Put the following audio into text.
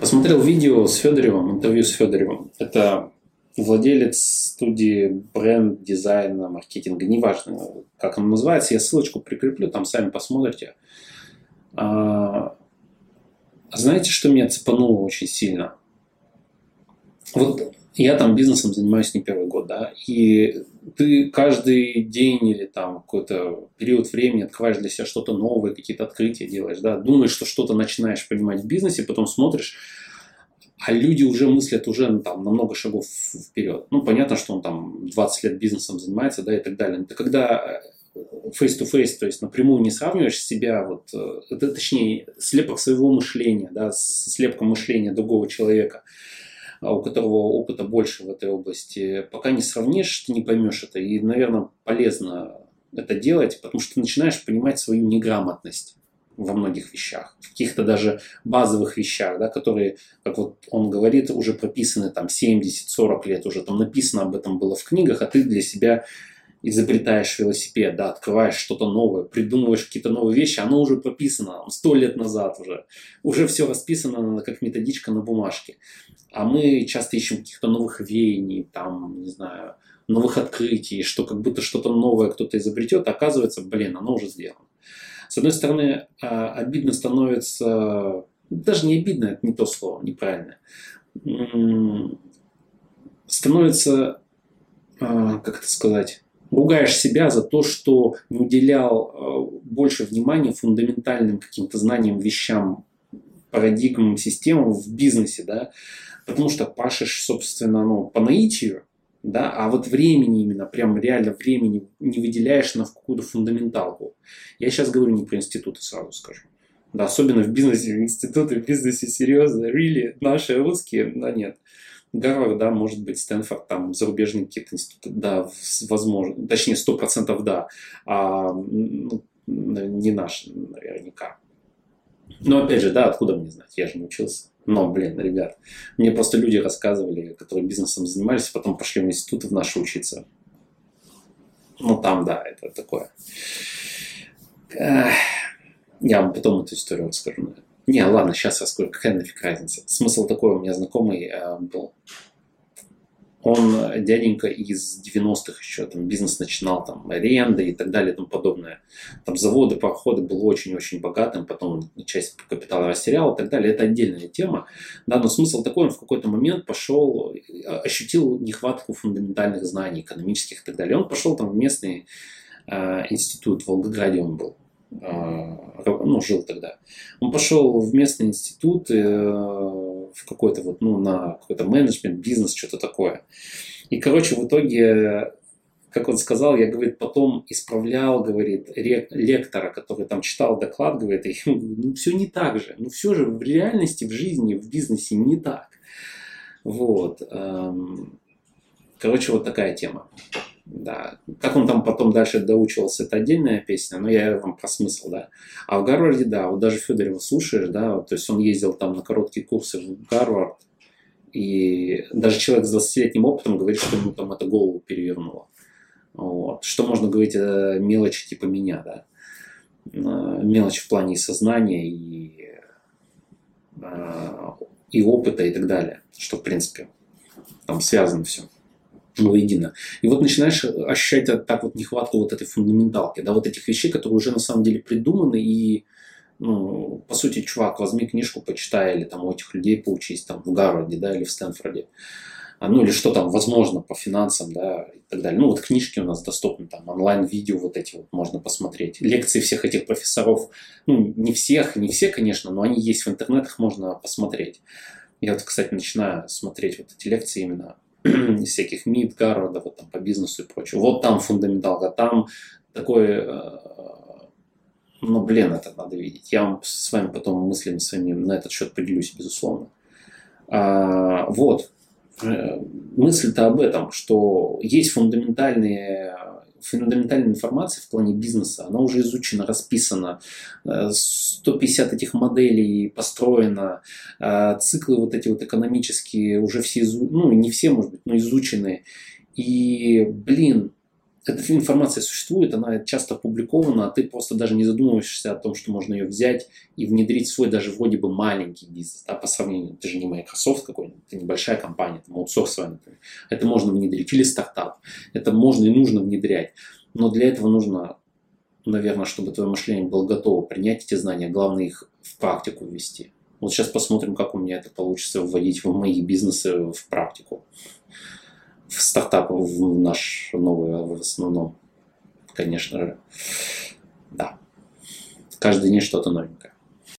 Посмотрел видео с Федоревым, интервью с Федоревым. Это владелец студии бренд дизайна, маркетинга, неважно, как он называется, я ссылочку прикреплю, там сами посмотрите. А, знаете, что меня цепануло очень сильно? Вот я там бизнесом занимаюсь не первый год, да, и ты каждый день или там какой-то период времени открываешь для себя что-то новое, какие-то открытия делаешь, да, думаешь, что что-то начинаешь понимать в бизнесе, потом смотришь, а люди уже мыслят уже ну, там, на много шагов вперед. Ну, понятно, что он там 20 лет бизнесом занимается, да, и так далее. Это когда э, face-to-face, то есть напрямую не сравниваешь себя, вот, э, это, точнее, слепок своего мышления, да, с слепком мышления другого человека, у которого опыта больше в этой области, пока не сравнишь, ты не поймешь это. И, наверное, полезно это делать, потому что ты начинаешь понимать свою неграмотность во многих вещах, в каких-то даже базовых вещах, да, которые, как вот он говорит, уже прописаны там 70-40 лет, уже там написано об этом было в книгах, а ты для себя изобретаешь велосипед, да, открываешь что-то новое, придумываешь какие-то новые вещи, оно уже прописано сто лет назад уже. Уже все расписано как методичка на бумажке. А мы часто ищем каких-то новых веяний, там, не знаю, новых открытий, что как будто что-то новое кто-то изобретет, а оказывается, блин, оно уже сделано. С одной стороны, а, обидно становится, даже не обидно, это не то слово, неправильное, становится, а, как это сказать, ругаешь себя за то, что не уделял а, больше внимания фундаментальным каким-то знаниям, вещам, парадигмам, системам в бизнесе, да, потому что пашешь, собственно, ну, по наитию, да, а вот времени именно, прям реально времени не выделяешь на какую-то фундаменталку. Я сейчас говорю не про институты, сразу скажу. Да, особенно в бизнесе, институты в бизнесе серьезно, really, наши русские, да нет. Гарвард, да, может быть, Стэнфорд, там, зарубежные какие-то институты, да, возможно, точнее, сто процентов да, а ну, не наши наверняка. Но опять же, да, откуда мне знать, я же не учился. Но, блин, ребят, мне просто люди рассказывали, которые бизнесом занимались, потом пошли в институты в наши учиться. Ну, там, да, это такое. Я вам потом эту историю расскажу. Не, ладно, сейчас расскажу. Какая нафиг разница? Смысл такой, у меня знакомый э, был он э, дяденька из 90-х еще, там бизнес начинал, там аренда и так далее и тому подобное. Там заводы, пароходы был очень-очень богатым, потом часть капитала растерял и так далее. Это отдельная тема. Да, но смысл такой, он в какой-то момент пошел, э, ощутил нехватку фундаментальных знаний, экономических и так далее. Он пошел там в местный э, институт, в Волгограде он был ну, жил тогда. Он пошел в местный институт, э, в какой-то вот, ну, на какой-то менеджмент, бизнес, что-то такое. И, короче, в итоге, как он сказал, я, говорит, потом исправлял, говорит, лектора, который там читал доклад, говорит, и, ну, все не так же. Ну, все же в реальности, в жизни, в бизнесе не так. Вот. Эм, короче, вот такая тема. Да. Как он там потом дальше доучивался, это отдельная песня, но я вам про смысл, да. А в Гарварде, да, вот даже Федорева слушаешь, да, то есть он ездил там на короткие курсы в Гарвард, и даже человек с 20-летним опытом говорит, что ему там это голову перевернуло. Вот. Что можно говорить о мелочи типа меня, да. Э, мелочь в плане сознания и, э, и опыта и так далее, что в принципе там связано все воедино. И вот начинаешь ощущать так вот нехватку вот этой фундаменталки, да, вот этих вещей, которые уже на самом деле придуманы и ну, по сути, чувак, возьми книжку, почитай, или там у этих людей поучись, там, в Гарварде, да, или в Стэнфорде. А, ну, или что там, возможно, по финансам, да, и так далее. Ну, вот книжки у нас доступны, там, онлайн-видео вот эти вот можно посмотреть. Лекции всех этих профессоров, ну, не всех, не все, конечно, но они есть в интернетах, можно посмотреть. Я вот, кстати, начинаю смотреть вот эти лекции именно из всяких МИД, Гарварда, вот там по бизнесу и прочее. Вот там фундаменталка, там такой, э, ну, блин, это надо видеть. Я вам с вами потом мыслями своими на этот счет поделюсь, безусловно. А, вот, э, мысль-то об этом, что есть фундаментальные фундаментальная информация в плане бизнеса, она уже изучена, расписана, 150 э, этих моделей построено, э, циклы вот эти вот экономические уже все, ну не все, может быть, но изучены. И, блин, эта информация существует, она часто опубликована, а ты просто даже не задумываешься о том, что можно ее взять и внедрить в свой даже вроде бы маленький бизнес, да, по сравнению, ты же не Microsoft какой-нибудь, ты небольшая компания, там аутсорсовая, например. Это можно внедрить, или стартап. Это можно и нужно внедрять. Но для этого нужно, наверное, чтобы твое мышление было готово принять эти знания, главное их в практику ввести. Вот сейчас посмотрим, как у меня это получится вводить в мои бизнесы в практику в стартап, в наш новый в основном, конечно же, да. Каждый день что-то новенькое.